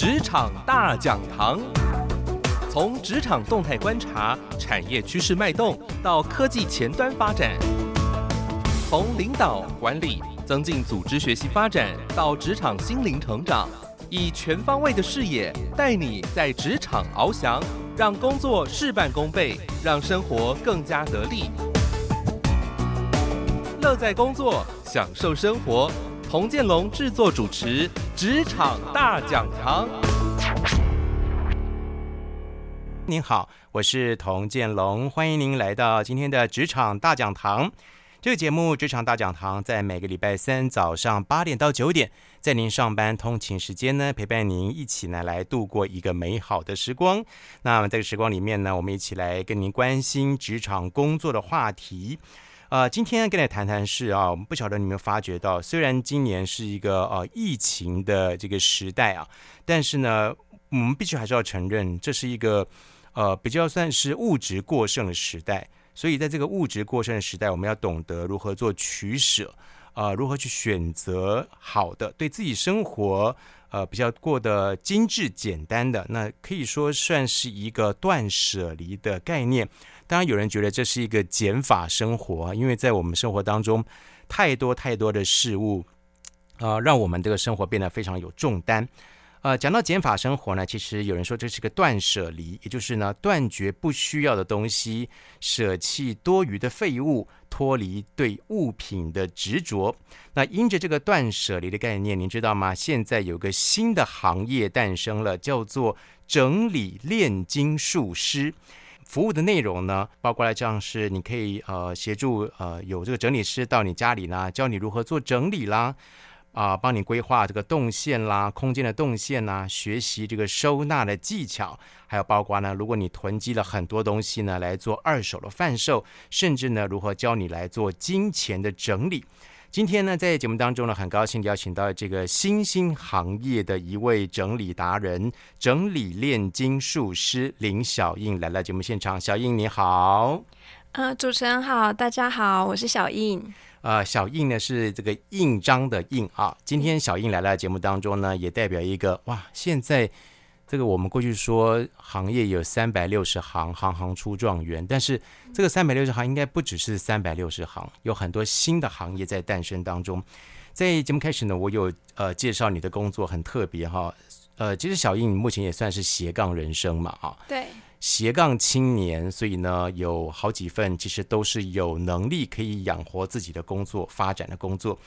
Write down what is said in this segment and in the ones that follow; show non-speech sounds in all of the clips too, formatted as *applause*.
职场大讲堂，从职场动态观察、产业趋势脉动到科技前端发展，从领导管理、增进组织学习发展到职场心灵成长，以全方位的视野带你在职场翱翔，让工作事半功倍，让生活更加得力。乐在工作，享受生活。童建龙制作主持《职场大讲堂》。您好，我是童建龙，欢迎您来到今天的《职场大讲堂》。这个节目《职场大讲堂》在每个礼拜三早上八点到九点，在您上班通勤时间呢，陪伴您一起呢来度过一个美好的时光。那么这个时光里面呢，我们一起来跟您关心职场工作的话题。呃，今天跟大家谈谈是啊，我们不晓得你们发觉到，虽然今年是一个呃疫情的这个时代啊，但是呢，我们必须还是要承认，这是一个呃比较算是物质过剩的时代。所以在这个物质过剩的时代，我们要懂得如何做取舍，啊、如何去选择好的，对自己生活呃比较过得精致简单的，那可以说算是一个断舍离的概念。当然，有人觉得这是一个减法生活，因为在我们生活当中，太多太多的事物，呃，让我们这个生活变得非常有重担。呃，讲到减法生活呢，其实有人说这是个断舍离，也就是呢，断绝不需要的东西，舍弃多余的废物，脱离对物品的执着。那因着这个断舍离的概念，您知道吗？现在有个新的行业诞生了，叫做整理炼金术师。服务的内容呢，包括了像是你可以呃协助呃有这个整理师到你家里呢，教你如何做整理啦，啊、帮你规划这个动线啦、空间的动线呐，学习这个收纳的技巧，还有包括呢，如果你囤积了很多东西呢，来做二手的贩售，甚至呢，如何教你来做金钱的整理。今天呢，在节目当中呢，很高兴邀请到这个新兴行业的一位整理达人、整理炼金术师林小印来到节目现场。小印你好，呃，主持人好，大家好，我是小印。呃，小印呢是这个印章的印啊。今天小印来到节目当中呢，也代表一个哇，现在。这个我们过去说行业有三百六十行，行行出状元。但是这个三百六十行应该不只是三百六十行，有很多新的行业在诞生当中。在节目开始呢，我有呃介绍你的工作很特别哈。呃，其实小印目前也算是斜杠人生嘛啊。对。斜杠青年，所以呢有好几份其实都是有能力可以养活自己的工作、发展的工作。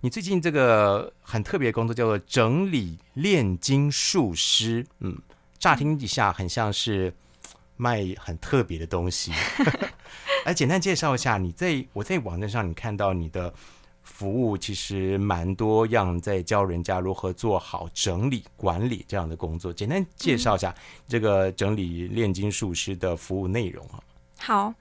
你最近这个很特别的工作叫做整理炼金术师，嗯，乍听一下很像是卖很特别的东西。来 *laughs* *laughs* 简单介绍一下，你在我在网站上你看到你的服务其实蛮多样，在教人家如何做好整理管理这样的工作。简单介绍一下这个整理炼金术师的服务内容啊。好，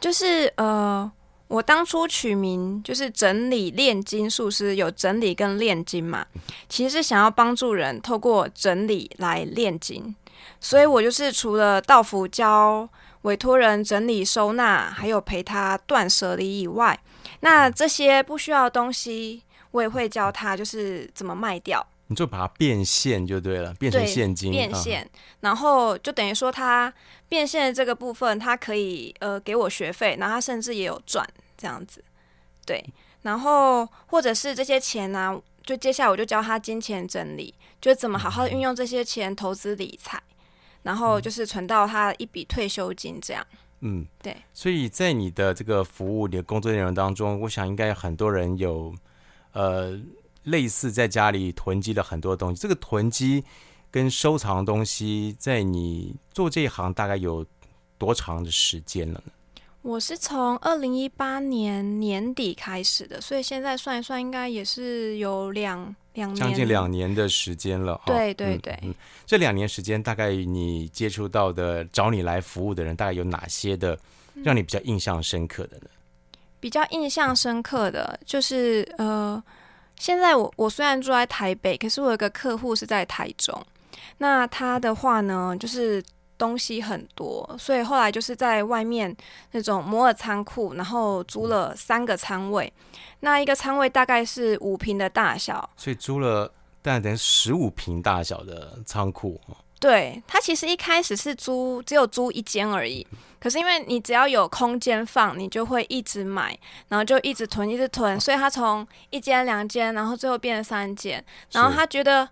就是呃。我当初取名就是整理炼金术师，有整理跟炼金嘛，其实是想要帮助人透过整理来炼金，所以我就是除了到府教委托人整理收纳，还有陪他断舍离以外，那这些不需要的东西，我也会教他就是怎么卖掉。你就把它变现就对了，变成现金。变现，嗯、然后就等于说他变现的这个部分，他可以呃给我学费，然后他甚至也有赚这样子。对，然后或者是这些钱呢、啊，就接下来我就教他金钱整理，就怎么好好运用这些钱投资理财，然后就是存到他一笔退休金这样。嗯，对。所以在你的这个服务、你的工作内容当中，我想应该很多人有呃。类似在家里囤积了很多东西，这个囤积跟收藏东西，在你做这一行大概有多长的时间了呢？我是从二零一八年年底开始的，所以现在算一算，应该也是有两两，将近两年的时间了。对对对，嗯嗯、这两年时间，大概你接触到的找你来服务的人，大概有哪些的让你比较印象深刻的呢？比较印象深刻的就是呃。现在我我虽然住在台北，可是我有个客户是在台中。那他的话呢，就是东西很多，所以后来就是在外面那种摩尔仓库，然后租了三个仓位。那一个仓位大概是五平的大小，所以租了大概等于十五平大小的仓库。对，他其实一开始是租，只有租一间而已。可是因为你只要有空间放，你就会一直买，然后就一直囤，一直囤。所以他从一间、两间，然后最后变成三间。然后他觉得，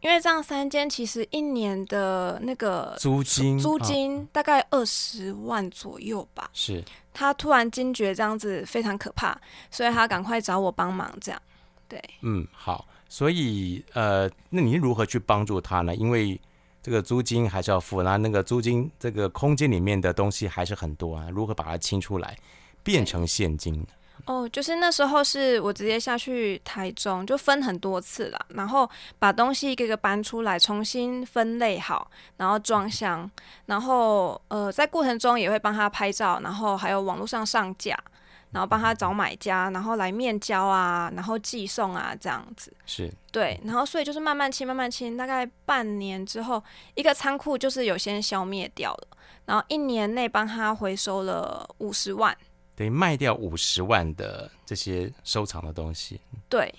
因为这样三间其实一年的那个租金租金大概二十万左右吧。是。他突然惊觉这样子非常可怕，所以他赶快找我帮忙。这样，对。嗯，好。所以呃，那你如何去帮助他呢？因为这个租金还是要付，那那个租金这个空间里面的东西还是很多啊，如何把它清出来，变成现金？哦，就是那时候是我直接下去台中，就分很多次了，然后把东西一个个搬出来，重新分类好，然后装箱，然后呃，在过程中也会帮他拍照，然后还有网络上上架。然后帮他找买家，然后来面交啊，然后寄送啊，这样子是对。然后所以就是慢慢清，慢慢清，大概半年之后，一个仓库就是有先消灭掉了。然后一年内帮他回收了五十万，等于卖掉五十万的这些收藏的东西。对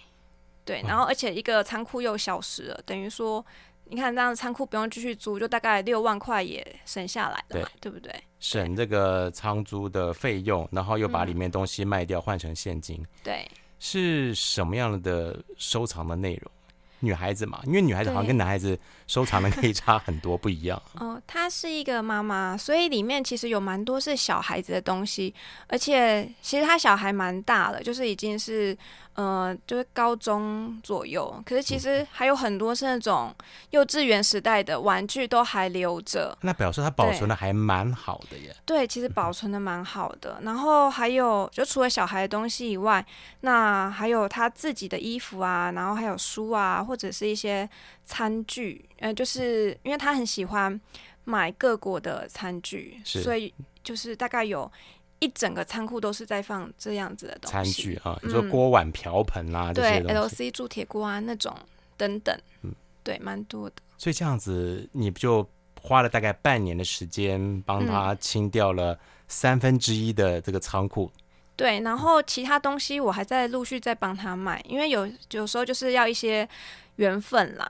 对，然后而且一个仓库又消失了，等于说。你看这样仓库不用继续租，就大概六万块也省下来了，对，对不对？省这个仓租的费用，然后又把里面东西卖掉换成现金。对，是什么样的收藏的内容？女孩子嘛，因为女孩子好像跟男孩子收藏的可以差很多，不一样。*laughs* 哦，她是一个妈妈，所以里面其实有蛮多是小孩子的东西，而且其实她小孩蛮大了，就是已经是。呃，就是高中左右，可是其实还有很多是那种幼稚园时代的玩具都还留着。那表示它保存的还蛮好的耶。对，其实保存的蛮好的。然后还有，就除了小孩的东西以外，那还有他自己的衣服啊，然后还有书啊，或者是一些餐具。呃，就是因为他很喜欢买各国的餐具，所以就是大概有。一整个仓库都是在放这样子的东西，餐具啊，你说锅碗瓢盆啊，这些东西，对，LC 铸铁锅啊那种等等，嗯，对，蛮多的。所以这样子，你不就花了大概半年的时间，帮他清掉了三分之一的这个仓库。嗯。对，然后其他东西我还在陆续在帮他卖，因为有有时候就是要一些缘分啦。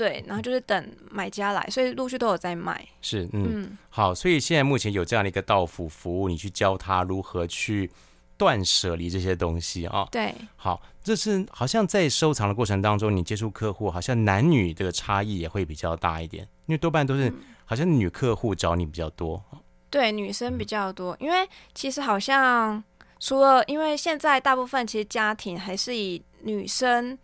对，然后就是等买家来，所以陆续都有在卖。是，嗯，嗯，好，所以现在目前有这样的一个到府服务，你去教他如何去断舍离这些东西啊。对，好，这是好像在收藏的过程当中，你接触客户，好像男女这个差异也会比较大一点，因为多半都是好像女客户找你比较多。对，女生比较多，因为其实好像除了因为现在大部分其实家庭还是以女生。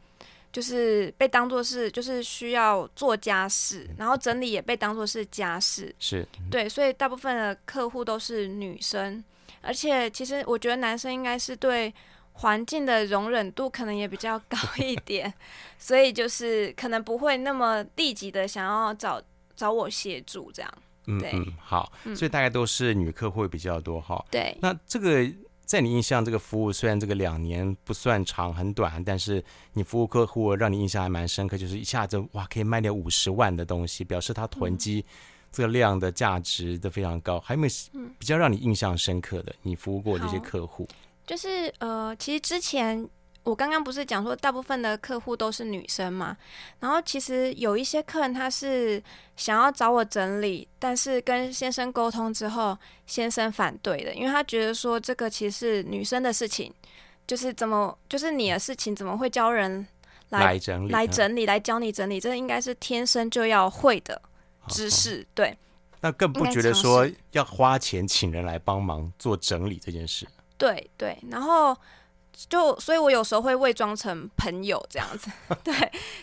就是被当做是，就是需要做家事，然后整理也被当做是家事，是对，所以大部分的客户都是女生，而且其实我觉得男生应该是对环境的容忍度可能也比较高 *laughs* 一点，所以就是可能不会那么立即的想要找找我协助这样，嗯嗯，好，所以大概都是女客户比较多哈，对，那这个。在你印象，这个服务虽然这个两年不算长，很短，但是你服务客户让你印象还蛮深刻，就是一下子哇可以卖掉五十万的东西，表示他囤积这个量的价值都非常高。还有没有比较让你印象深刻的？你服务过这些客户？就是呃，其实之前。我刚刚不是讲说，大部分的客户都是女生嘛？然后其实有一些客人他是想要找我整理，但是跟先生沟通之后，先生反对的，因为他觉得说这个其实是女生的事情，就是怎么就是你的事情，怎么会教人来来整理来整理来教你整理？这应该是天生就要会的知识，对。那更不觉得说要花钱请人来帮忙做整理这件事。对对，然后。就所以，我有时候会伪装成朋友这样子，*laughs* 对。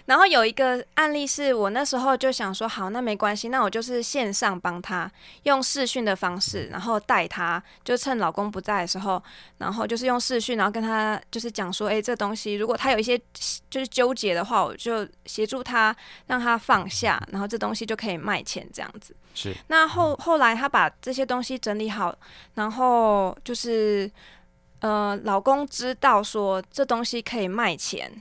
然后有一个案例是我那时候就想说，好，那没关系，那我就是线上帮他用视讯的方式，然后带他，就趁老公不在的时候，然后就是用视讯，然后跟他就是讲说，哎，这东西如果他有一些就是纠结的话，我就协助他让他放下，然后这东西就可以卖钱这样子。是。那后后来他把这些东西整理好，然后就是。呃，老公知道说这东西可以卖钱，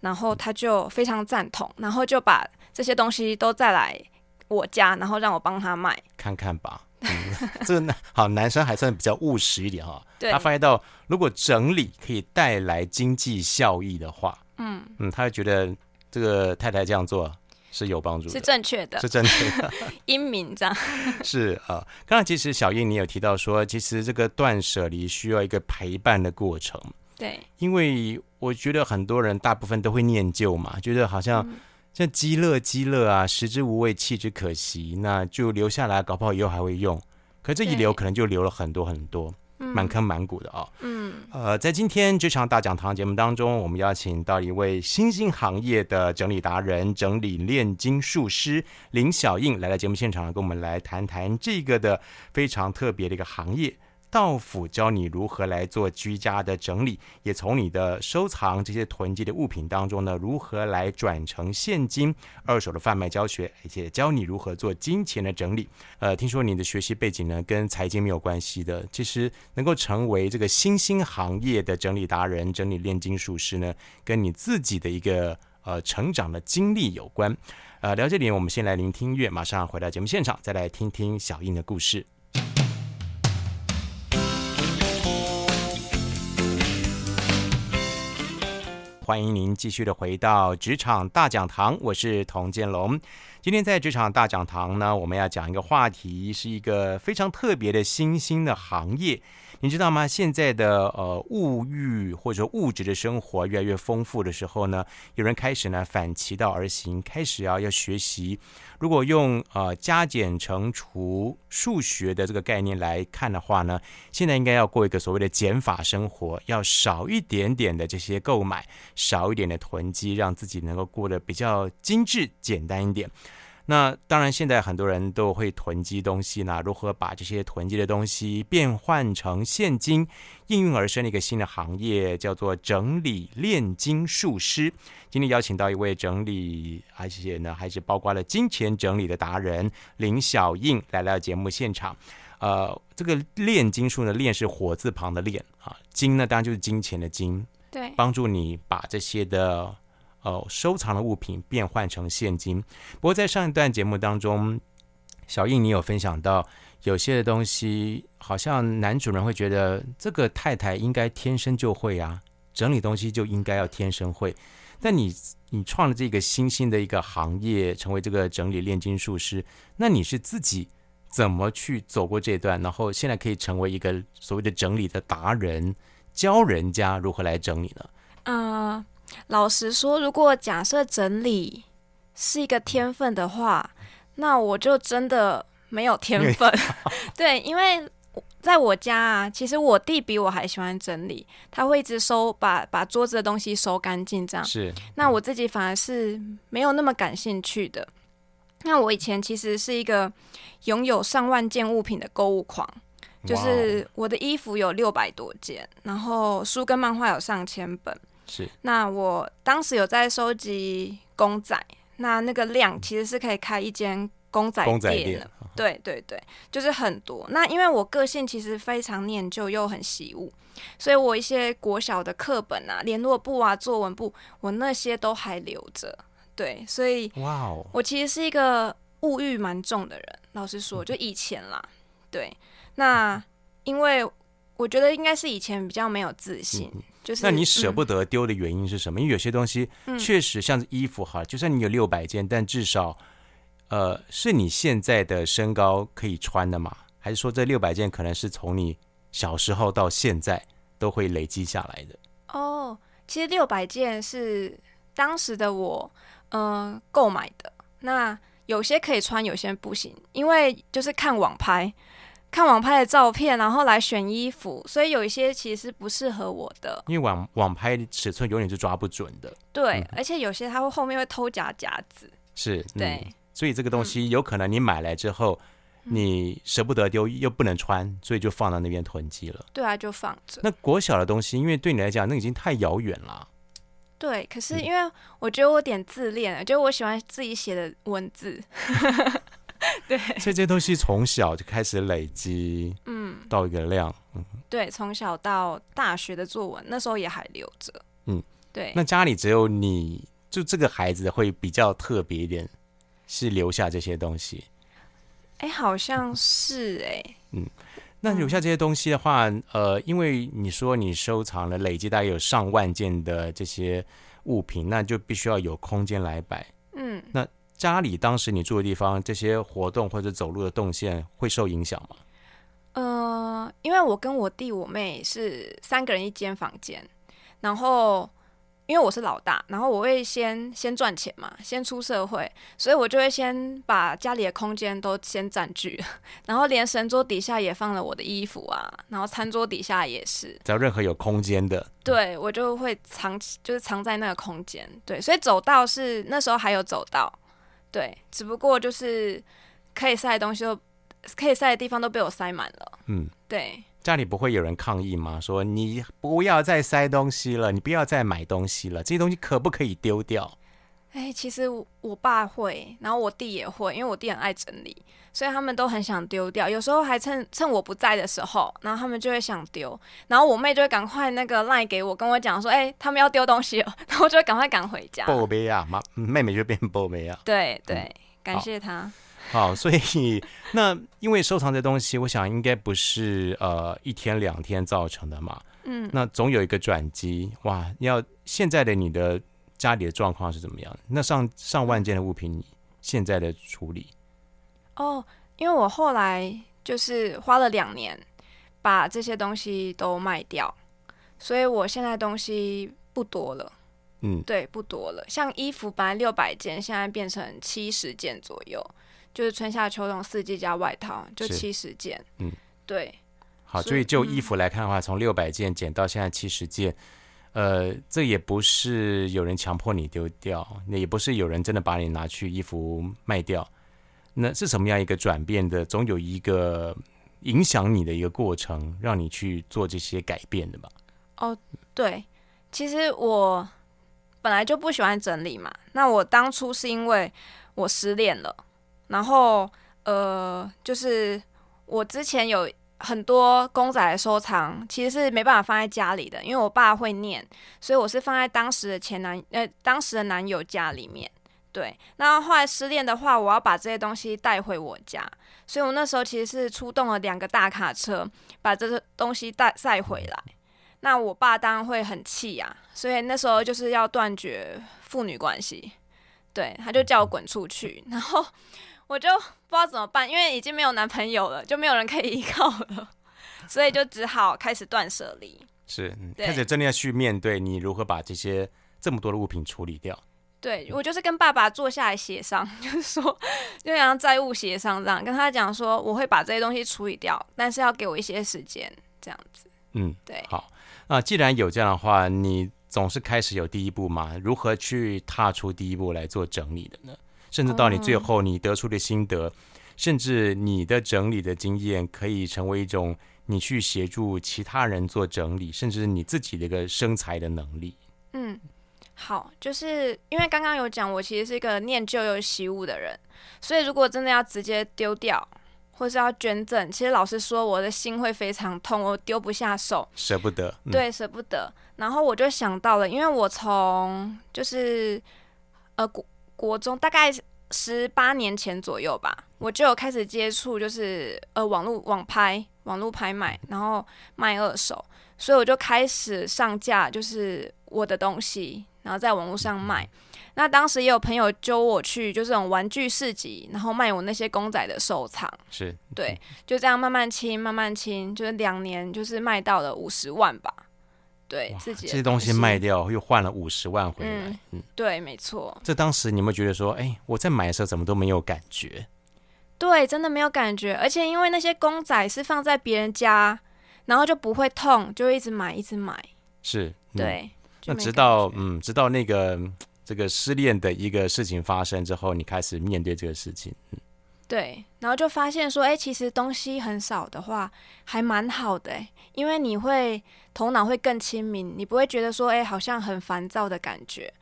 然后他就非常赞同，然后就把这些东西都带来我家，然后让我帮他卖。看看吧，嗯、*laughs* 这个男好男生还算比较务实一点哈。对。他发现到如果整理可以带来经济效益的话，嗯嗯，他就觉得这个太太这样做是有帮助的，是正确的，是正确的。英明这样 *laughs* 是啊。刚才其实小英你有提到说，其实这个断舍离需要一个陪伴的过程。对，因为我觉得很多人大部分都会念旧嘛，觉得好像像积乐积乐啊，食之无味，弃之可惜，那就留下来，搞不好以后还会用。可这一留可能就留了很多很多。满坑满谷的啊、哦，嗯，呃，在今天这场大讲堂节目当中，我们邀请到一位新兴行业的整理达人、整理炼金术师林小印来到节目现场，跟我们来谈谈这个的非常特别的一个行业。道府教你如何来做居家的整理，也从你的收藏这些囤积的物品当中呢，如何来转成现金、二手的贩卖教学，而且教你如何做金钱的整理。呃，听说你的学习背景呢跟财经没有关系的，其实能够成为这个新兴行业的整理达人、整理炼金术师呢，跟你自己的一个呃成长的经历有关。呃，聊这里，我们先来聆听音乐，马上回到节目现场，再来听听小印的故事。欢迎您继续的回到职场大讲堂，我是童建龙。今天在职场大讲堂呢，我们要讲一个话题，是一个非常特别的新兴的行业。你知道吗？现在的呃物欲或者物质的生活越来越丰富的时候呢，有人开始呢反其道而行，开始要要学习。如果用呃加减乘除数学的这个概念来看的话呢，现在应该要过一个所谓的减法生活，要少一点点的这些购买，少一点的囤积，让自己能够过得比较精致简单一点。那当然，现在很多人都会囤积东西呢。如何把这些囤积的东西变换成现金？应运而生的一个新的行业，叫做整理炼金术师。今天邀请到一位整理，而且呢，还是包括了金钱整理的达人林小印来到节目现场。呃，这个炼金术呢，炼是火字旁的炼啊，金呢当然就是金钱的金，对，帮助你把这些的。哦，收藏的物品变换成现金。不过在上一段节目当中，小印你有分享到，有些的东西好像男主人会觉得这个太太应该天生就会啊，整理东西就应该要天生会。但你你创了这个新兴的一个行业，成为这个整理炼金术师，那你是自己怎么去走过这段，然后现在可以成为一个所谓的整理的达人，教人家如何来整理呢？啊、老实说，如果假设整理是一个天分的话，那我就真的没有天分。*laughs* 对，因为在我家啊，其实我弟比我还喜欢整理，他会一直收，把把桌子的东西收干净，这样。是。那我自己反而是没有那么感兴趣的。那我以前其实是一个拥有上万件物品的购物狂，就是我的衣服有六百多件，然后书跟漫画有上千本。是，那我当时有在收集公仔，那那个量其实是可以开一间公仔店的。店对对对，就是很多。那因为我个性其实非常念旧又很习物，所以我一些国小的课本啊、联络簿啊、作文簿，我那些都还留着。对，所以哇哦，我其实是一个物欲蛮重的人。老实说，就以前啦，对。那因为我觉得应该是以前比较没有自信。嗯就是、那你舍不得丢的原因是什么？嗯、因为有些东西确实像衣服哈，就算你有六百件，但至少，呃，是你现在的身高可以穿的嘛？还是说这六百件可能是从你小时候到现在都会累积下来的？哦，其实六百件是当时的我，嗯、呃，购买的。那有些可以穿，有些不行，因为就是看网拍。看网拍的照片，然后来选衣服，所以有一些其实是不适合我的。因为网网拍尺寸永远是抓不准的。对，嗯、而且有些它会后面会偷夹夹子。是，对、嗯。所以这个东西有可能你买来之后，嗯、你舍不得丢，又不能穿，所以就放到那边囤积了。对啊，就放着。那国小的东西，因为对你来讲，那已经太遥远了。对，可是因为我觉得我有点自恋，嗯、就我喜欢自己写的文字。*laughs* 对，所以这些东西从小就开始累积，嗯，到一个量，嗯，对，从小到大学的作文，那时候也还留着，嗯，对。那家里只有你就这个孩子会比较特别一点，是留下这些东西。哎，好像是哎，嗯，那留下这些东西的话，呃，因为你说你收藏了累积大概有上万件的这些物品，那就必须要有空间来摆。嗯，那家里当时你住的地方，这些活动或者走路的动线会受影响吗？呃，因为我跟我弟我妹是三个人一间房间，然后。因为我是老大，然后我会先先赚钱嘛，先出社会，所以我就会先把家里的空间都先占据，*laughs* 然后连神桌底下也放了我的衣服啊，然后餐桌底下也是，只要任何有空间的，对，我就会藏，就是藏在那个空间，对，所以走道是那时候还有走道，对，只不过就是可以塞的东西都可以塞的地方都被我塞满了，嗯，对。家里不会有人抗议吗？说你不要再塞东西了，你不要再买东西了，这些东西可不可以丢掉？哎、欸，其实我爸会，然后我弟也会，因为我弟很爱整理，所以他们都很想丢掉。有时候还趁趁我不在的时候，然后他们就会想丢，然后我妹就会赶快那个赖给我，跟我讲说，哎、欸，他们要丢东西了，*laughs* 然后我就会赶快赶回家。宝贝啊，妈，妹妹就变宝贝啊。对对，嗯、感谢他。好 *laughs* 好，所以那因为收藏这东西，我想应该不是呃一天两天造成的嘛。嗯，那总有一个转机哇！要现在的你的家里的状况是怎么样？那上上万件的物品，你现在的处理？哦，因为我后来就是花了两年把这些东西都卖掉，所以我现在东西不多了。嗯，对，不多了。像衣服本来六百件，现在变成七十件左右。就是春夏秋冬四季加外套，就七十件。嗯，对。好，所以就衣服来看的话，从六百件减到现在七十件，呃，这也不是有人强迫你丢掉，那也不是有人真的把你拿去衣服卖掉，那是什么样一个转变的？总有一个影响你的一个过程，让你去做这些改变的吧？哦，对，其实我本来就不喜欢整理嘛。那我当初是因为我失恋了。然后，呃，就是我之前有很多公仔的收藏，其实是没办法放在家里的，因为我爸会念，所以我是放在当时的前男，呃，当时的男友家里面。对，那后来失恋的话，我要把这些东西带回我家，所以我那时候其实是出动了两个大卡车，把这个东西带载回来。那我爸当然会很气呀，所以那时候就是要断绝父女关系，对，他就叫我滚出去，然后。我就不知道怎么办，因为已经没有男朋友了，就没有人可以依靠了，所以就只好开始断舍离。是，嗯，开始真的要去面对你如何把这些这么多的物品处理掉。对，我就是跟爸爸坐下来协商，*laughs* 就是说，就像债务协商这样，跟他讲说我会把这些东西处理掉，但是要给我一些时间，这样子。嗯，对。好，那既然有这样的话，你总是开始有第一步嘛？如何去踏出第一步来做整理的呢？甚至到你最后，你得出的心得，嗯、甚至你的整理的经验，可以成为一种你去协助其他人做整理，甚至你自己的一个生财的能力。嗯，好，就是因为刚刚有讲，我其实是一个念旧又习物的人，所以如果真的要直接丢掉，或是要捐赠，其实老实说，我的心会非常痛，我丢不下手，舍不得。嗯、对，舍不得。然后我就想到了，因为我从就是呃国中大概十八年前左右吧，我就有开始接触，就是呃网络网拍、网络拍卖，然后卖二手，所以我就开始上架，就是我的东西，然后在网络上卖。那当时也有朋友揪我去，就这种玩具市集，然后卖我那些公仔的收藏。是，对，就这样慢慢清，慢慢清，就是两年，就是卖到了五十万吧。对自己这些东西卖掉，又换了五十万回来。嗯，嗯对，没错。这当时你有没有觉得说，哎，我在买的时候怎么都没有感觉？对，真的没有感觉。而且因为那些公仔是放在别人家，然后就不会痛，就一直买，一直买。是，嗯、对。那直到嗯，直到那个这个失恋的一个事情发生之后，你开始面对这个事情。嗯对，然后就发现说，哎，其实东西很少的话，还蛮好的，因为你会头脑会更清明，你不会觉得说，哎，好像很烦躁的感觉。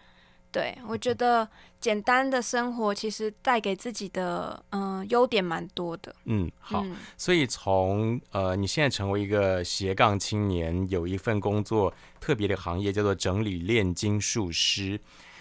对，我觉得简单的生活其实带给自己的，嗯、呃，优点蛮多的。嗯，好，嗯、所以从呃，你现在成为一个斜杠青年，有一份工作特别的行业叫做整理炼金术师。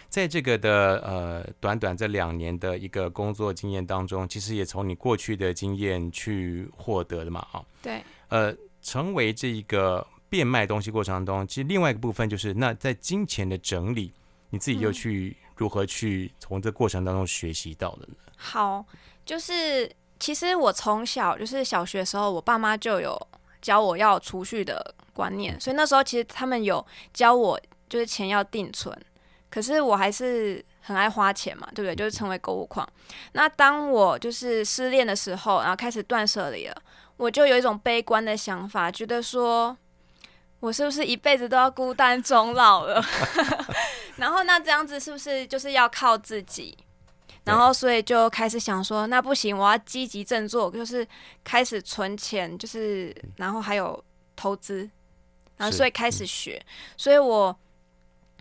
在这个的呃短短这两年的一个工作经验当中，其实也从你过去的经验去获得的嘛，啊，对，呃，成为这一个变卖东西过程当中，其实另外一个部分就是，那在金钱的整理你自己又去如何去从这过程当中学习到的呢？好，就是其实我从小就是小学的时候，我爸妈就有教我要储蓄的观念，所以那时候其实他们有教我就是钱要定存，可是我还是很爱花钱嘛，对不对？就是成为购物狂。那当我就是失恋的时候，然后开始断舍离了，我就有一种悲观的想法，觉得说。我是不是一辈子都要孤单终老了？*laughs* 然后那这样子是不是就是要靠自己？然后所以就开始想说，那不行，我要积极振作，就是开始存钱，就是然后还有投资，然后所以开始学，所以我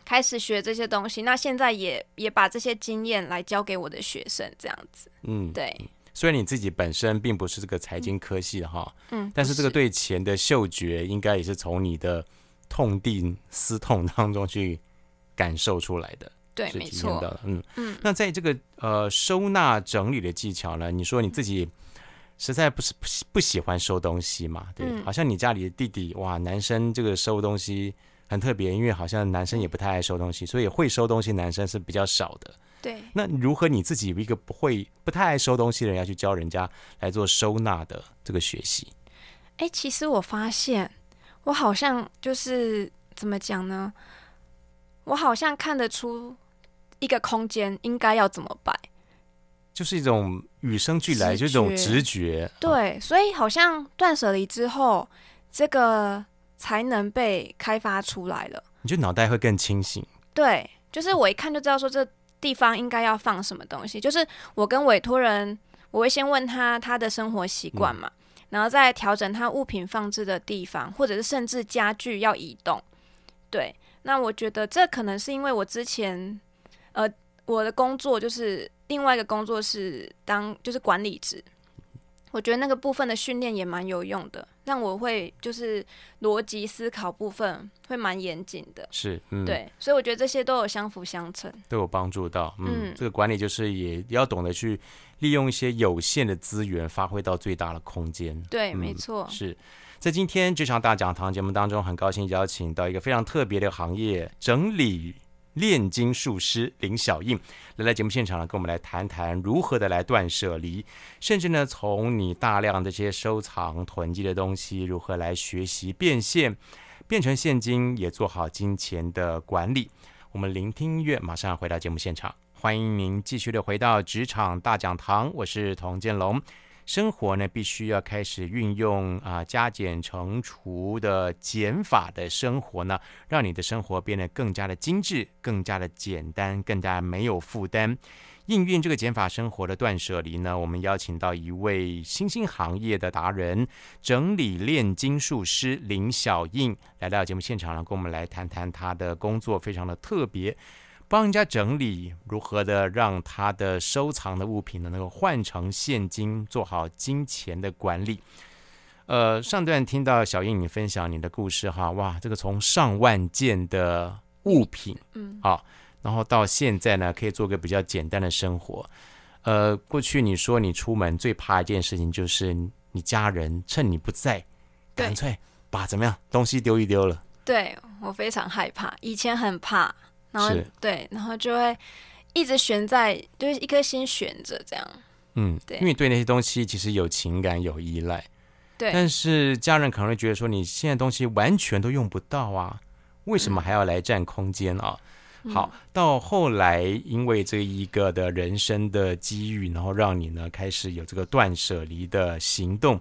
开始学这些东西。那现在也也把这些经验来教给我的学生，这样子。嗯，对。虽然你自己本身并不是这个财经科系的哈，嗯，但是这个对钱的嗅觉应该也是从你的痛定思痛当中去感受出来的，对，没错，嗯嗯。那在这个呃收纳整理的技巧呢，你说你自己实在不是不不喜欢收东西嘛？对，好像你家里的弟弟哇，男生这个收东西很特别，因为好像男生也不太爱收东西，所以会收东西男生是比较少的。对，那如何你自己一个不会、不太爱收东西的人，要去教人家来做收纳的这个学习？哎，其实我发现，我好像就是怎么讲呢？我好像看得出一个空间应该要怎么摆，就是一种与生俱来，就这种直觉。对，所以好像断舍离之后，这个才能被开发出来了。你就脑袋会更清醒。对，就是我一看就知道说这。地方应该要放什么东西？就是我跟委托人，我会先问他他的生活习惯嘛，嗯、然后再调整他物品放置的地方，或者是甚至家具要移动。对，那我觉得这可能是因为我之前，呃，我的工作就是另外一个工作是当就是管理职。我觉得那个部分的训练也蛮有用的，让我会就是逻辑思考部分会蛮严谨的。是，嗯，对，所以我觉得这些都有相辅相成，都有帮助到。嗯，嗯，这个管理就是也要懂得去利用一些有限的资源，发挥到最大的空间。对，嗯，没错。是在今天这场大讲堂节目当中，很高兴邀请到一个非常特别的行业——整理。炼金术师林小映来到节目现场呢，跟我们来谈谈如何的来断舍离，甚至呢，从你大量这些收藏囤积的东西，如何来学习变现，变成现金，也做好金钱的管理。我们聆听音乐，马上回到节目现场，欢迎您继续的回到职场大讲堂，我是童建龙。生活呢，必须要开始运用啊加减乘除的减法的生活呢，让你的生活变得更加的精致、更加的简单、更加没有负担。应运这个减法生活的断舍离呢，我们邀请到一位新兴行业的达人——整理炼金术师林小印，来到节目现场呢，跟我们来谈谈他的工作，非常的特别。帮人家整理，如何的让他的收藏的物品呢，能够换成现金，做好金钱的管理。呃，上段听到小英你分享你的故事哈，哇，这个从上万件的物品，嗯，好，然后到现在呢，可以做个比较简单的生活。呃，过去你说你出门最怕一件事情就是你家人趁你不在，干脆把怎么样东西丢一丢了。对，我非常害怕，以前很怕。然后对，然后就会一直悬在，就是一颗心悬着这样。嗯，对，因为对那些东西其实有情感、有依赖。对。但是家人可能会觉得说，你现在东西完全都用不到啊，为什么还要来占空间啊？嗯、好，到后来因为这一个的人生的机遇，然后让你呢开始有这个断舍离的行动，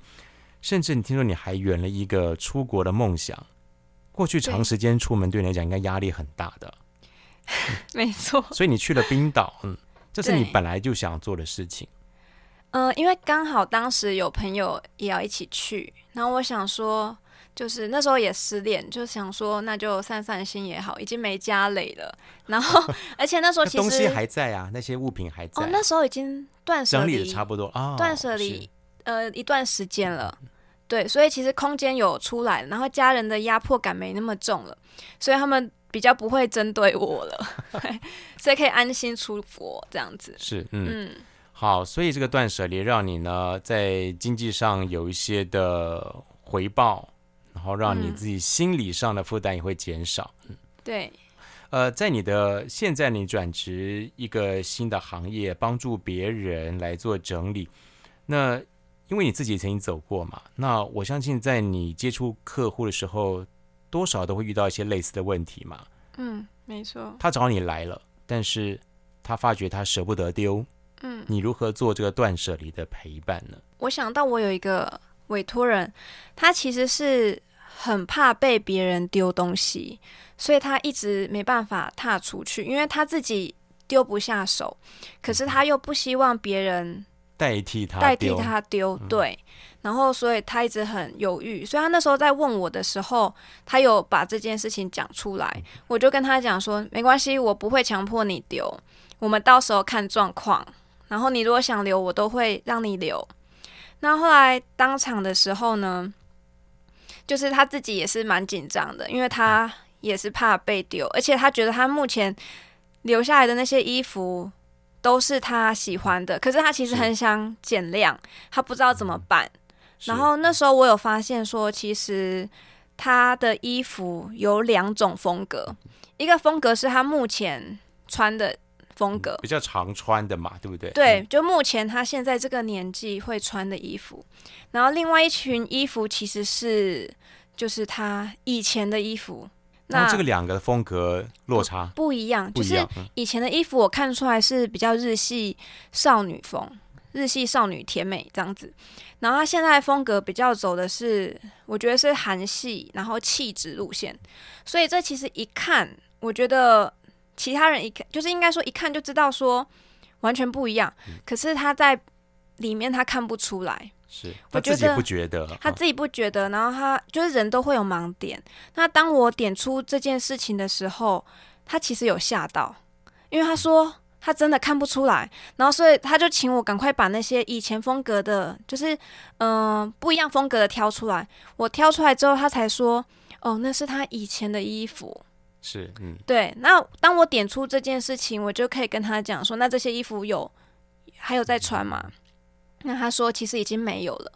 甚至你听说你还圆了一个出国的梦想。过去长时间出门对你来讲应该压力很大的。*laughs* 没错，所以你去了冰岛，嗯，这是你本来就想做的事情。嗯、呃，因为刚好当时有朋友也要一起去，然后我想说，就是那时候也失恋，就想说那就散散心也好，已经没家累了。然后，*laughs* 而且那时候其实东西还在啊，那些物品还在。哦，那时候已经断舍离整理的差不多啊，断舍离呃一段时间了。对，所以其实空间有出来，然后家人的压迫感没那么重了，所以他们。比较不会针对我了，*laughs* 所以可以安心出国这样子。是，嗯，嗯好，所以这个断舍离让你呢在经济上有一些的回报，然后让你自己心理上的负担也会减少。嗯，对。呃，在你的现在你转职一个新的行业，帮助别人来做整理，那因为你自己曾经走过嘛，那我相信在你接触客户的时候，多少都会遇到一些类似的问题嘛。嗯，没错。他找你来了，但是他发觉他舍不得丢。嗯，你如何做这个断舍离的陪伴呢？我想到我有一个委托人，他其实是很怕被别人丢东西，所以他一直没办法踏出去，因为他自己丢不下手，可是他又不希望别人代替他代替他丢，对，然后所以他一直很犹豫，所以他那时候在问我的时候，他有把这件事情讲出来，我就跟他讲说，没关系，我不会强迫你丢，我们到时候看状况。然后你如果想留，我都会让你留。那后来当场的时候呢，就是他自己也是蛮紧张的，因为他也是怕被丢，而且他觉得他目前留下来的那些衣服都是他喜欢的，可是他其实很想减量，他不知道怎么办。然后那时候我有发现说，其实他的衣服有两种风格，一个风格是他目前穿的。风格、嗯、比较常穿的嘛，对不对？对，就目前他现在这个年纪会穿的衣服，然后另外一群衣服其实是就是他以前的衣服。那这个两个风格落差不，不一样，就是以前的衣服我看出来是比较日系少女风，日系少女甜美这样子，然后她现在风格比较走的是，我觉得是韩系，然后气质路线，所以这其实一看，我觉得。其他人一看，就是应该说一看就知道说完全不一样。嗯、可是他在里面他看不出来，是他自己不觉得，他自己不觉得。然后他就是人都会有盲点。那当我点出这件事情的时候，他其实有吓到，因为他说他真的看不出来。然后所以他就请我赶快把那些以前风格的，就是嗯、呃、不一样风格的挑出来。我挑出来之后，他才说哦，那是他以前的衣服。是，嗯，对。那当我点出这件事情，我就可以跟他讲说，那这些衣服有还有在穿吗？那他说其实已经没有了。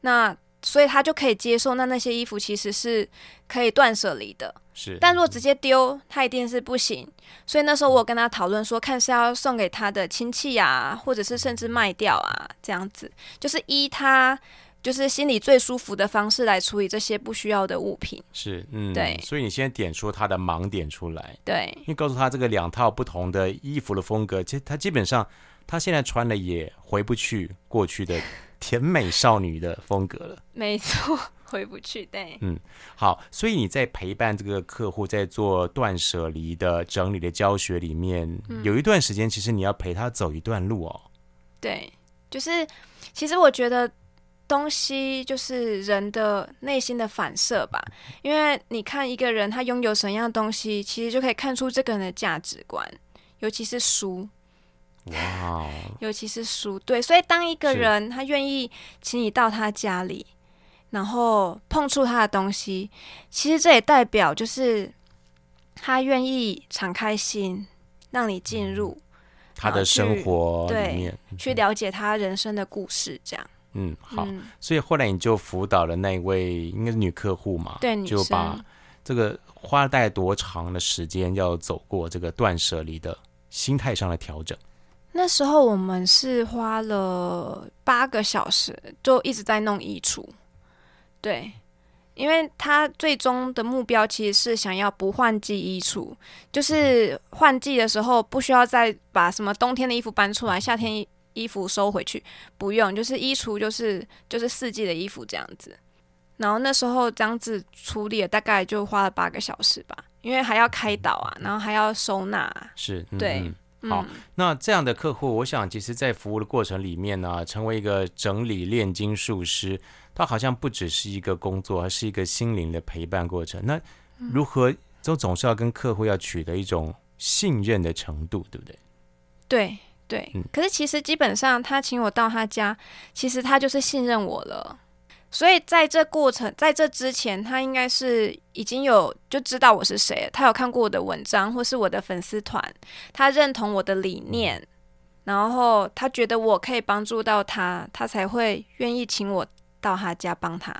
那所以他就可以接受，那那些衣服其实是可以断舍离的。是，但如果直接丢，他一定是不行。所以那时候我跟他讨论说，看是要送给他的亲戚啊，或者是甚至卖掉啊，这样子，就是依他。就是心里最舒服的方式来处理这些不需要的物品。是，嗯，对。所以你先点出他的盲点出来，对，你告诉他这个两套不同的衣服的风格，其实他基本上他现在穿的也回不去过去的甜美少女的风格了。没错，回不去。对，嗯，好。所以你在陪伴这个客户在做断舍离的整理的教学里面，嗯，有一段时间，其实你要陪他走一段路哦。对，就是其实我觉得。东西就是人的内心的反射吧，因为你看一个人他拥有什么样的东西，其实就可以看出这个人的价值观，尤其是书。哇，尤其是书，对，所以当一个人他愿意请你到他家里，然后碰触他的东西，其实这也代表就是他愿意敞开心，让你进入他的生活里面，对，去了解他人生的故事，这样。嗯，好，所以后来你就辅导了那一位应该是女客户嘛，对，就把这个花了大概多长的时间要走过这个断舍离的心态上的调整？那时候我们是花了八个小时，就一直在弄衣橱。对，因为他最终的目标其实是想要不换季衣橱，就是换季的时候不需要再把什么冬天的衣服搬出来，夏天。衣服收回去不用，就是衣橱就是就是四季的衣服这样子。然后那时候这样子处理了，大概就花了八个小时吧，因为还要开导啊，然后还要收纳。是，嗯、对、嗯。好，那这样的客户，我想其实在服务的过程里面呢，成为一个整理炼金术师，他好像不只是一个工作，而是一个心灵的陪伴过程。那如何总总是要跟客户要取得一种信任的程度，对不对？对。对，可是其实基本上他请我到他家，其实他就是信任我了。所以在这过程，在这之前，他应该是已经有就知道我是谁，他有看过我的文章或是我的粉丝团，他认同我的理念，然后他觉得我可以帮助到他，他才会愿意请我到他家帮他。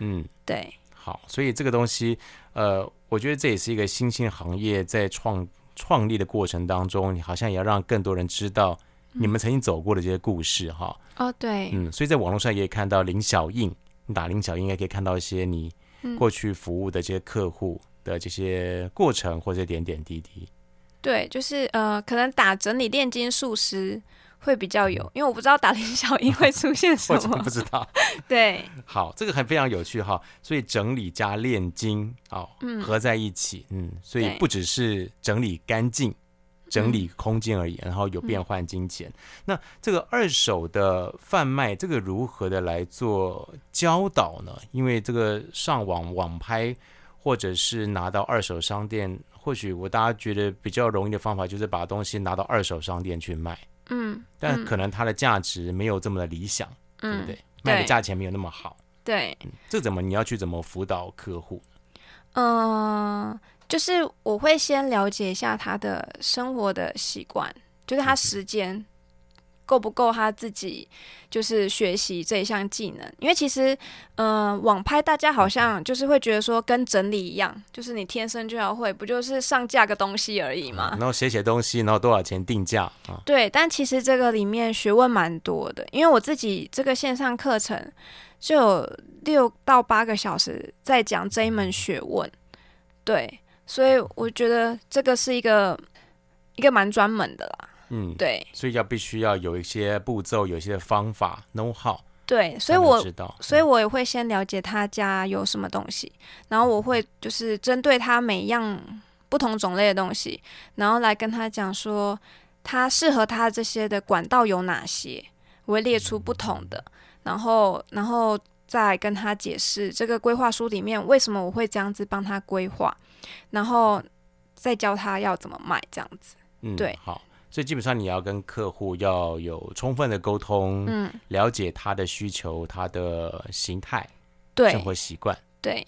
嗯，对。好，所以这个东西，呃，我觉得这也是一个新兴行业在创创立的过程当中，你好像也要让更多人知道你们曾经走过的这些故事哈。哦，对，嗯，所以在网络上也可以看到林小印，你打铃小应该可以看到一些你过去服务的这些客户的这些过程或者点点滴滴。对，就是呃，可能打整理炼金术师。会比较有，因为我不知道打林小印会出现什么，*laughs* 我真的不知道。*laughs* 对，好，这个还非常有趣哈，所以整理加炼金哦，嗯，合在一起，嗯，所以不只是整理干净、整理空间而已，然后有变换金钱。嗯、那这个二手的贩卖，这个如何的来做教导呢？因为这个上网网拍，或者是拿到二手商店，或许我大家觉得比较容易的方法，就是把东西拿到二手商店去卖。嗯，但可能它的价值没有这么的理想，嗯、对不对？卖的价钱没有那么好，对、嗯。这怎么你要去怎么辅导客户？嗯、呃，就是我会先了解一下他的生活的习惯，就是他时间。嗯够不够他自己就是学习这一项技能？因为其实，嗯、呃，网拍大家好像就是会觉得说跟整理一样，就是你天生就要会，不就是上架个东西而已嘛？然后写写东西，然后多少钱定价啊？对，但其实这个里面学问蛮多的，因为我自己这个线上课程就有六到八个小时在讲这一门学问，对，所以我觉得这个是一个一个蛮专门的啦。嗯，对，所以要必须要有一些步骤，有一些方法，know how。对，所以我知道，所以我也会先了解他家有什么东西，然后我会就是针对他每一样不同种类的东西，然后来跟他讲说，他适合他这些的管道有哪些，我会列出不同的，然后然后再跟他解释这个规划书里面为什么我会这样子帮他规划，然后再教他要怎么卖这样子。嗯，对，好。所以基本上你要跟客户要有充分的沟通，嗯，了解他的需求、他的形态、对。生活习惯，对，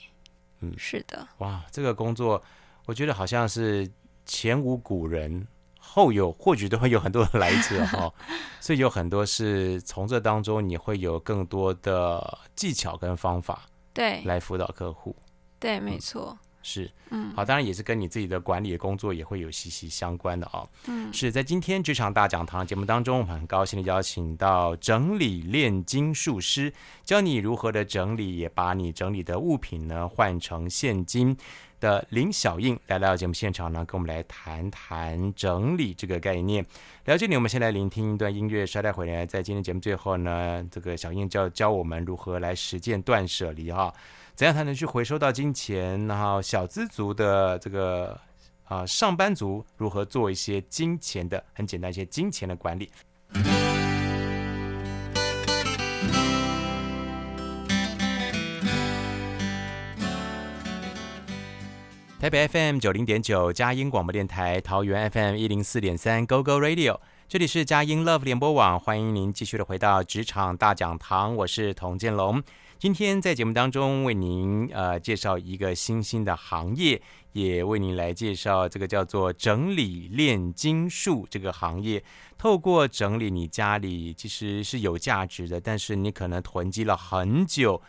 嗯，是的。哇，这个工作我觉得好像是前无古人，后有或许都会有很多的来者哈、哦，*laughs* 所以有很多是从这当中你会有更多的技巧跟方法，对，来辅导客户，对，没错。嗯是，嗯，好，当然也是跟你自己的管理的工作也会有息息相关的哦。嗯，是在今天职场大讲堂节目当中，我们很高兴的邀请到整理炼金术师，教你如何的整理，也把你整理的物品呢换成现金的林小印来到节目现场呢，跟我们来谈谈整理这个概念。了解你，我们先来聆听一段音乐，稍待回来，在今天节目最后呢，这个小印教教我们如何来实践断舍离哈。怎样才能去回收到金钱？然后小资族的这个啊，上班族如何做一些金钱的很简单一些金钱的管理？台北 FM 九零点九佳音广播电台，桃园 FM 一零四点三 Go Go Radio，这里是佳音 Love 联播网，欢迎您继续的回到职场大讲堂，我是童建龙。今天在节目当中为您呃介绍一个新兴的行业，也为您来介绍这个叫做整理炼金术这个行业。透过整理你家里其实是有价值的，但是你可能囤积了很久，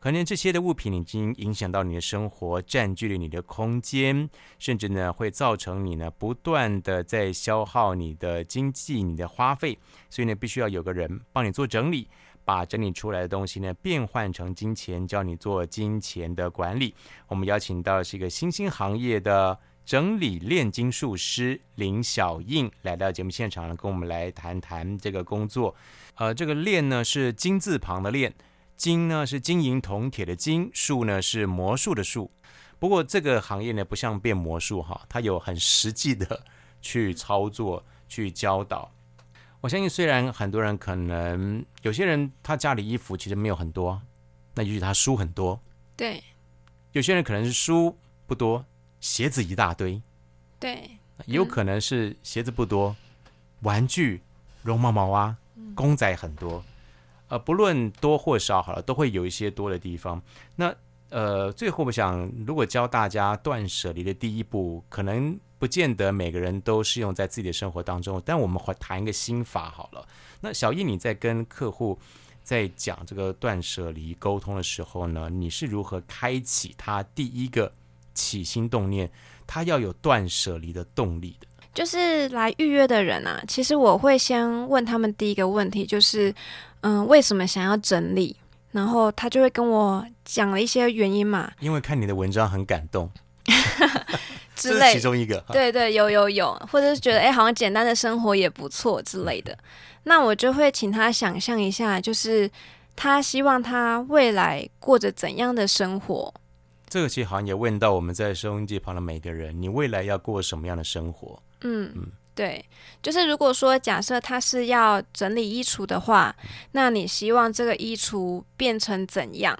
可能这些的物品已经影响到你的生活，占据了你的空间，甚至呢会造成你呢不断的在消耗你的经济、你的花费，所以呢必须要有个人帮你做整理。把整理出来的东西呢，变换成金钱，教你做金钱的管理。我们邀请到的是一个新兴行业的整理炼金术师林小印来到节目现场呢，跟我们来谈谈这个工作。呃，这个炼呢是金字旁的炼，金呢是金银铜铁的金，术呢是魔术的术。不过这个行业呢不像变魔术哈，它有很实际的去操作、去教导。我相信，虽然很多人可能有些人他家里衣服其实没有很多，那也许他书很多。对。有些人可能是书不多，鞋子一大堆。对。也有可能是鞋子不多，玩具、绒毛毛啊、公仔很多。呃，不论多或少，好了，都会有一些多的地方。那呃，最后我想，如果教大家断舍离的第一步，可能。不见得每个人都适用在自己的生活当中，但我们会谈一个心法好了。那小易，你在跟客户在讲这个断舍离沟通的时候呢，你是如何开启他第一个起心动念，他要有断舍离的动力的？就是来预约的人啊，其实我会先问他们第一个问题，就是嗯，为什么想要整理？然后他就会跟我讲了一些原因嘛。因为看你的文章很感动，*laughs* 之类，其中一个。对对，有有有，或者是觉得哎，好像简单的生活也不错之类的。那我就会请他想象一下，就是他希望他未来过着怎样的生活。这个其实好像也问到我们在收音机旁的每个人，你未来要过什么样的生活？嗯嗯，对，就是如果说假设他是要整理衣橱的话，那你希望这个衣橱变成怎样？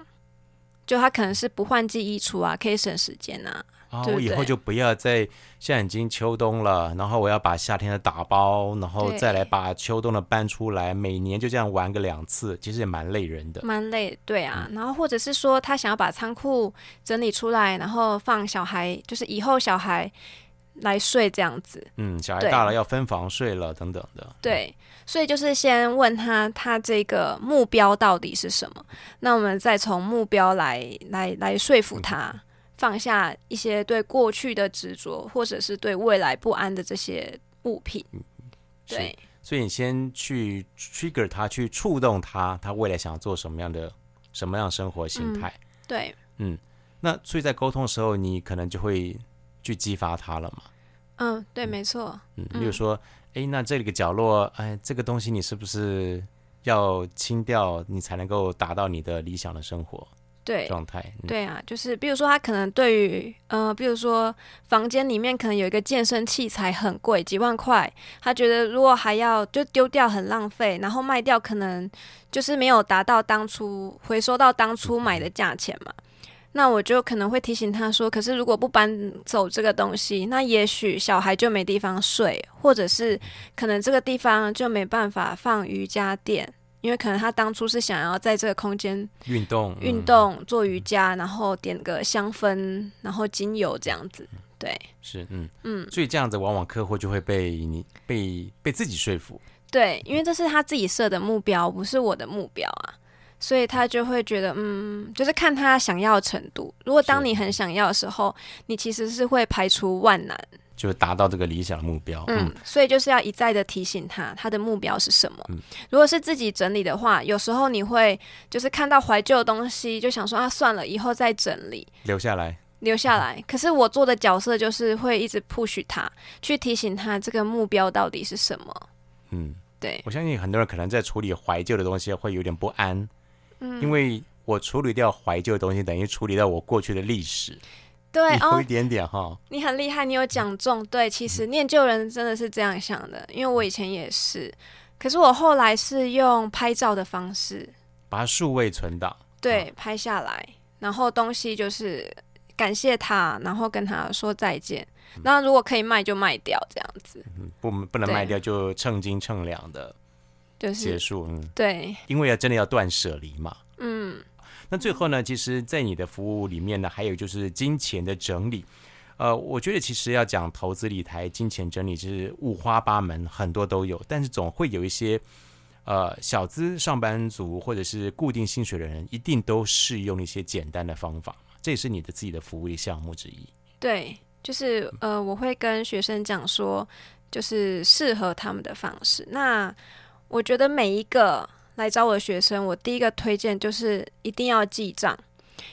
就他可能是不换季衣橱啊，可以省时间啊。啊、哦，我以后就不要再现在已经秋冬了，然后我要把夏天的打包，然后再来把秋冬的搬出来，每年就这样玩个两次，其实也蛮累人的。蛮累，对啊。嗯、然后或者是说他想要把仓库整理出来，然后放小孩，就是以后小孩来睡这样子。嗯，小孩大了要分房睡了等等的。对，所以就是先问他，他这个目标到底是什么？那我们再从目标来来来说服他。嗯放下一些对过去的执着，或者是对未来不安的这些物品，嗯、对，所以你先去 trigger 他，去触动他，他未来想要做什么样的什么样的生活形态？嗯、对，嗯，那所以在沟通的时候，你可能就会去激发他了嘛？嗯，对，没错。嗯，比如说，哎、嗯，那这里个角落，哎，这个东西你是不是要清掉，你才能够达到你的理想的生活？对状态，嗯、对啊，就是比如说他可能对于呃，比如说房间里面可能有一个健身器材很贵，几万块，他觉得如果还要就丢掉很浪费，然后卖掉可能就是没有达到当初回收到当初买的价钱嘛。嗯、那我就可能会提醒他说，可是如果不搬走这个东西，那也许小孩就没地方睡，或者是可能这个地方就没办法放瑜伽垫。因为可能他当初是想要在这个空间运动、运动、做瑜伽，然后点个香氛，然后精油这样子，对，是，嗯。嗯，所以这样子往往客户就会被你被被自己说服，对，因为这是他自己设的目标，不是我的目标啊，所以他就会觉得，嗯，就是看他想要程度。如果当你很想要的时候，你其实是会排除万难。就达到这个理想的目标。嗯，嗯，所以就是要一再的提醒他，他的目标是什么。嗯，如果是自己整理的话，有时候你会就是看到怀旧的东西，就想说啊，算了，以后再整理，留下来，留下来。嗯，可是我做的角色就是会一直 push 他，去提醒他这个目标到底是什么。嗯，对，我相信很多人可能在处理怀旧的东西会有点不安。嗯，因为我处理掉怀旧的东西，等于处理掉我过去的历史。对，有一点点哈、哦，你很厉害，你有讲中。对，其实念旧人真的是这样想的，因为我以前也是，可是我后来是用拍照的方式，把它数位存档，对，哦、拍下来，然后东西就是感谢他，然后跟他说再见。那、嗯、如果可以卖就卖掉，这样子，嗯、不不能卖掉就称斤称两的，就是结束。嗯，对，因为要真的要断舍离嘛。嗯。那最后呢，其实，在你的服务里面呢，还有就是金钱的整理。呃，我觉得其实要讲投资理财、金钱整理，其实五花八门，很多都有。但是总会有一些呃小资上班族或者是固定薪水的人，一定都适用一些简单的方法。这也是你的自己的服务项目之一。对，就是呃，我会跟学生讲说，就是适合他们的方式。那我觉得每一个。来找我的学生，我第一个推荐就是一定要记账，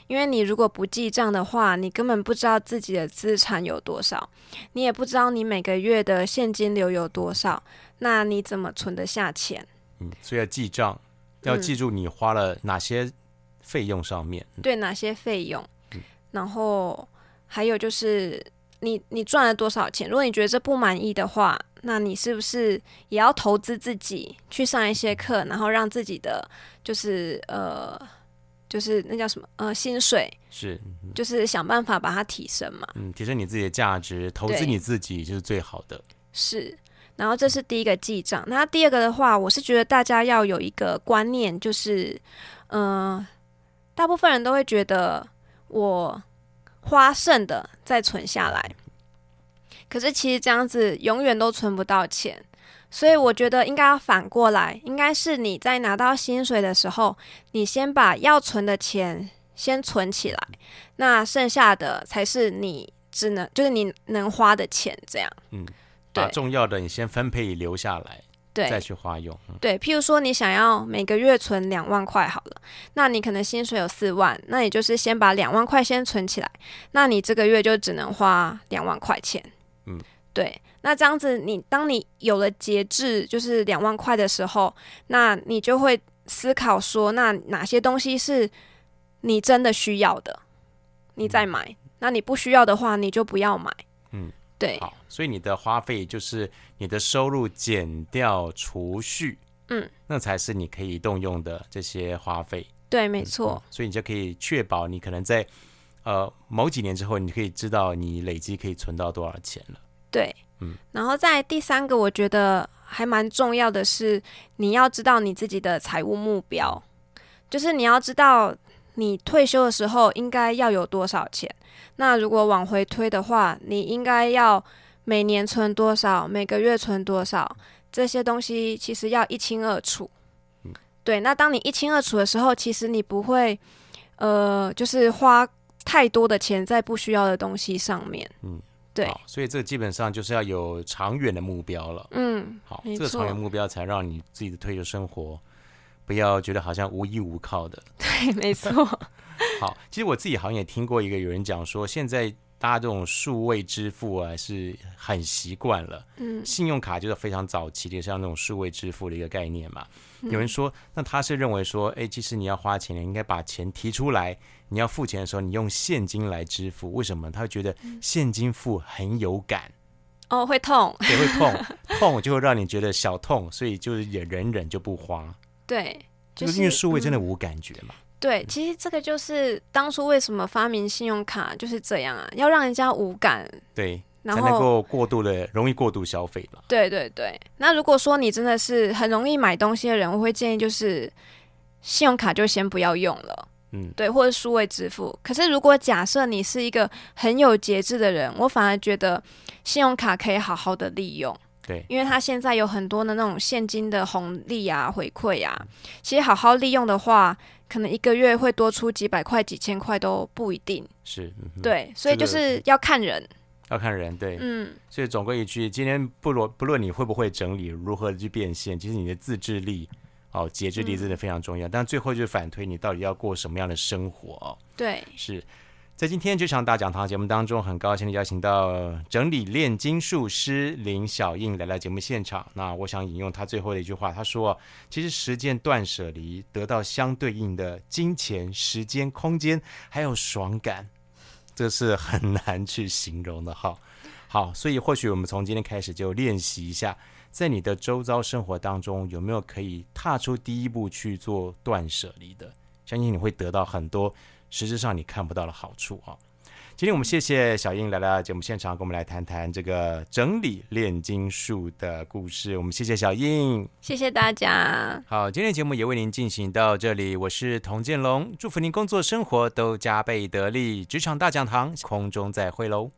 因为你如果不记账的话，你根本不知道自己的资产有多少，你也不知道你每个月的现金流有多少，那你怎么存得下钱？嗯，所以要记账，要记住你花了哪些费用上面，嗯，对，哪些费用，然后还有就是你你赚了多少钱，如果你觉得这不满意的话。那你是不是也要投资自己去上一些课，然后让自己的就是呃，就是那叫什么呃薪水是，就是想办法把它提升嘛？嗯，提升你自己的价值，投资你自己就是最好的。是，然后这是第一个记账。那第二个的话，我是觉得大家要有一个观念，就是嗯、呃，大部分人都会觉得我花剩的再存下来。可是其实这样子永远都存不到钱，所以我觉得应该要反过来，应该是你在拿到薪水的时候，你先把要存的钱先存起来，那剩下的才是你只能就是你能花的钱，这样。嗯，把重要的你先分配留下来，对，再去花用。嗯、对，譬如说你想要每个月存两万块好了，那你可能薪水有四万，那也就是先把两万块先存起来，那你这个月就只能花两万块钱。嗯，对。那这样子，你当你有了节制，就是两万块的时候，那你就会思考说，那哪些东西是你真的需要的，你再买；嗯、那你不需要的话，你就不要买。嗯，对。好，所以你的花费就是你的收入减掉储蓄，嗯，那才是你可以动用的这些花费。对，没错。嗯、所以你就可以确保你可能在呃某几年之后，你可以知道你累积可以存到多少钱了。对。嗯，然后在第三个，我觉得还蛮重要的是，你要知道你自己的财务目标，就是你要知道你退休的时候应该要有多少钱。那如果往回推的话，你应该要每年存多少，每个月存多少，这些东西其实要一清二楚。嗯，对。那当你一清二楚的时候，其实你不会，呃，就是花太多的钱在不需要的东西上面。嗯。对，所以这基本上就是要有长远的目标了。嗯，好，这个长远目标才让你自己的退休生活不要觉得好像无依无靠的。对，没错。*laughs* 好，其实我自己好像也听过一个有人讲说，现在大家这种数位支付啊是很习惯了。嗯，信用卡就是非常早期的，像那种数位支付的一个概念嘛。有人说，那他是认为说，哎，其实你要花钱，你应该把钱提出来。你要付钱的时候，你用现金来支付，为什么？他会觉得现金付很有感。哦，会痛，也会痛，*laughs* 痛就会让你觉得小痛，所以就是也忍忍就不花。对，就是因为数位真的无感觉嘛。嗯、对，其实这个就是当初为什么发明信用卡就是这样啊，要让人家无感。对。才能够过度的容易过度消费吧？对对对。那如果说你真的是很容易买东西的人，我会建议就是信用卡就先不要用了。嗯，对，或者数位支付。可是如果假设你是一个很有节制的人，我反而觉得信用卡可以好好的利用。对，因为它现在有很多的那种现金的红利啊、回馈啊，其实好好利用的话，可能一个月会多出几百块、几千块都不一定。是，嗯、对，所以就是要看人。要看人，对，嗯，所以总归一句，今天不论不论你会不会整理，如何去变现，其实你的自制力、哦节制力真的非常重要。嗯、但最后就是反推，你到底要过什么样的生活哦？对，是在今天这场大讲堂节目当中，很高兴的邀请到整理炼金术师林小印来到节目现场。那我想引用他最后的一句话，他说：“其实实践断舍离，得到相对应的金钱、时间、空间，还有爽感。”这是很难去形容的哈，好，所以或许我们从今天开始就练习一下，在你的周遭生活当中有没有可以踏出第一步去做断舍离的，相信你会得到很多实质上你看不到的好处啊。今天我们谢谢小英来到节目现场，跟我们来谈谈这个整理炼金术的故事。我们谢谢小英，谢谢大家。好，今天节目也为您进行到这里，我是童建龙，祝福您工作生活都加倍得力。职场大讲堂，空中再会喽。